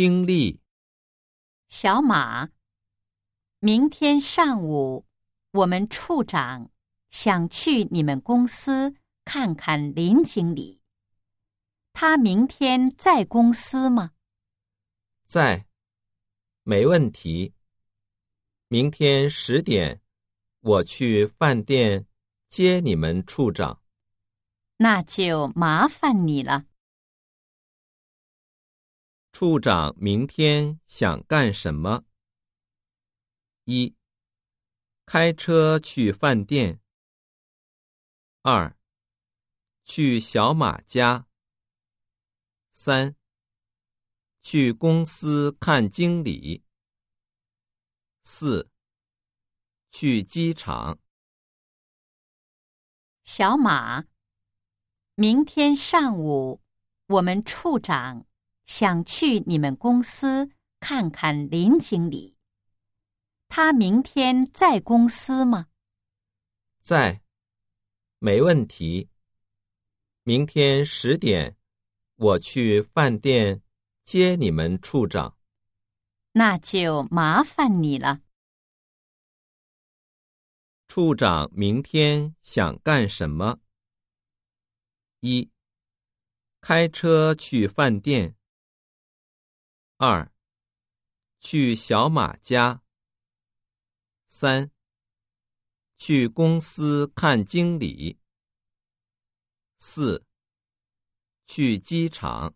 听力小马，明天上午我们处长想去你们公司看看林经理。他明天在公司吗？在，没问题。明天十点，我去饭店接你们处长。那就麻烦你了。处长明天想干什么？一，开车去饭店。二，去小马家。三，去公司看经理。四，去机场。小马，明天上午我们处长想去你们公司看看林经理。他明天在公司吗？在，没问题。明天十点，我去饭店接你们处长。那就麻烦你了。处长明天想干什么？一，开车去饭店。二，去小马家。三，去公司看经理。四，去机场。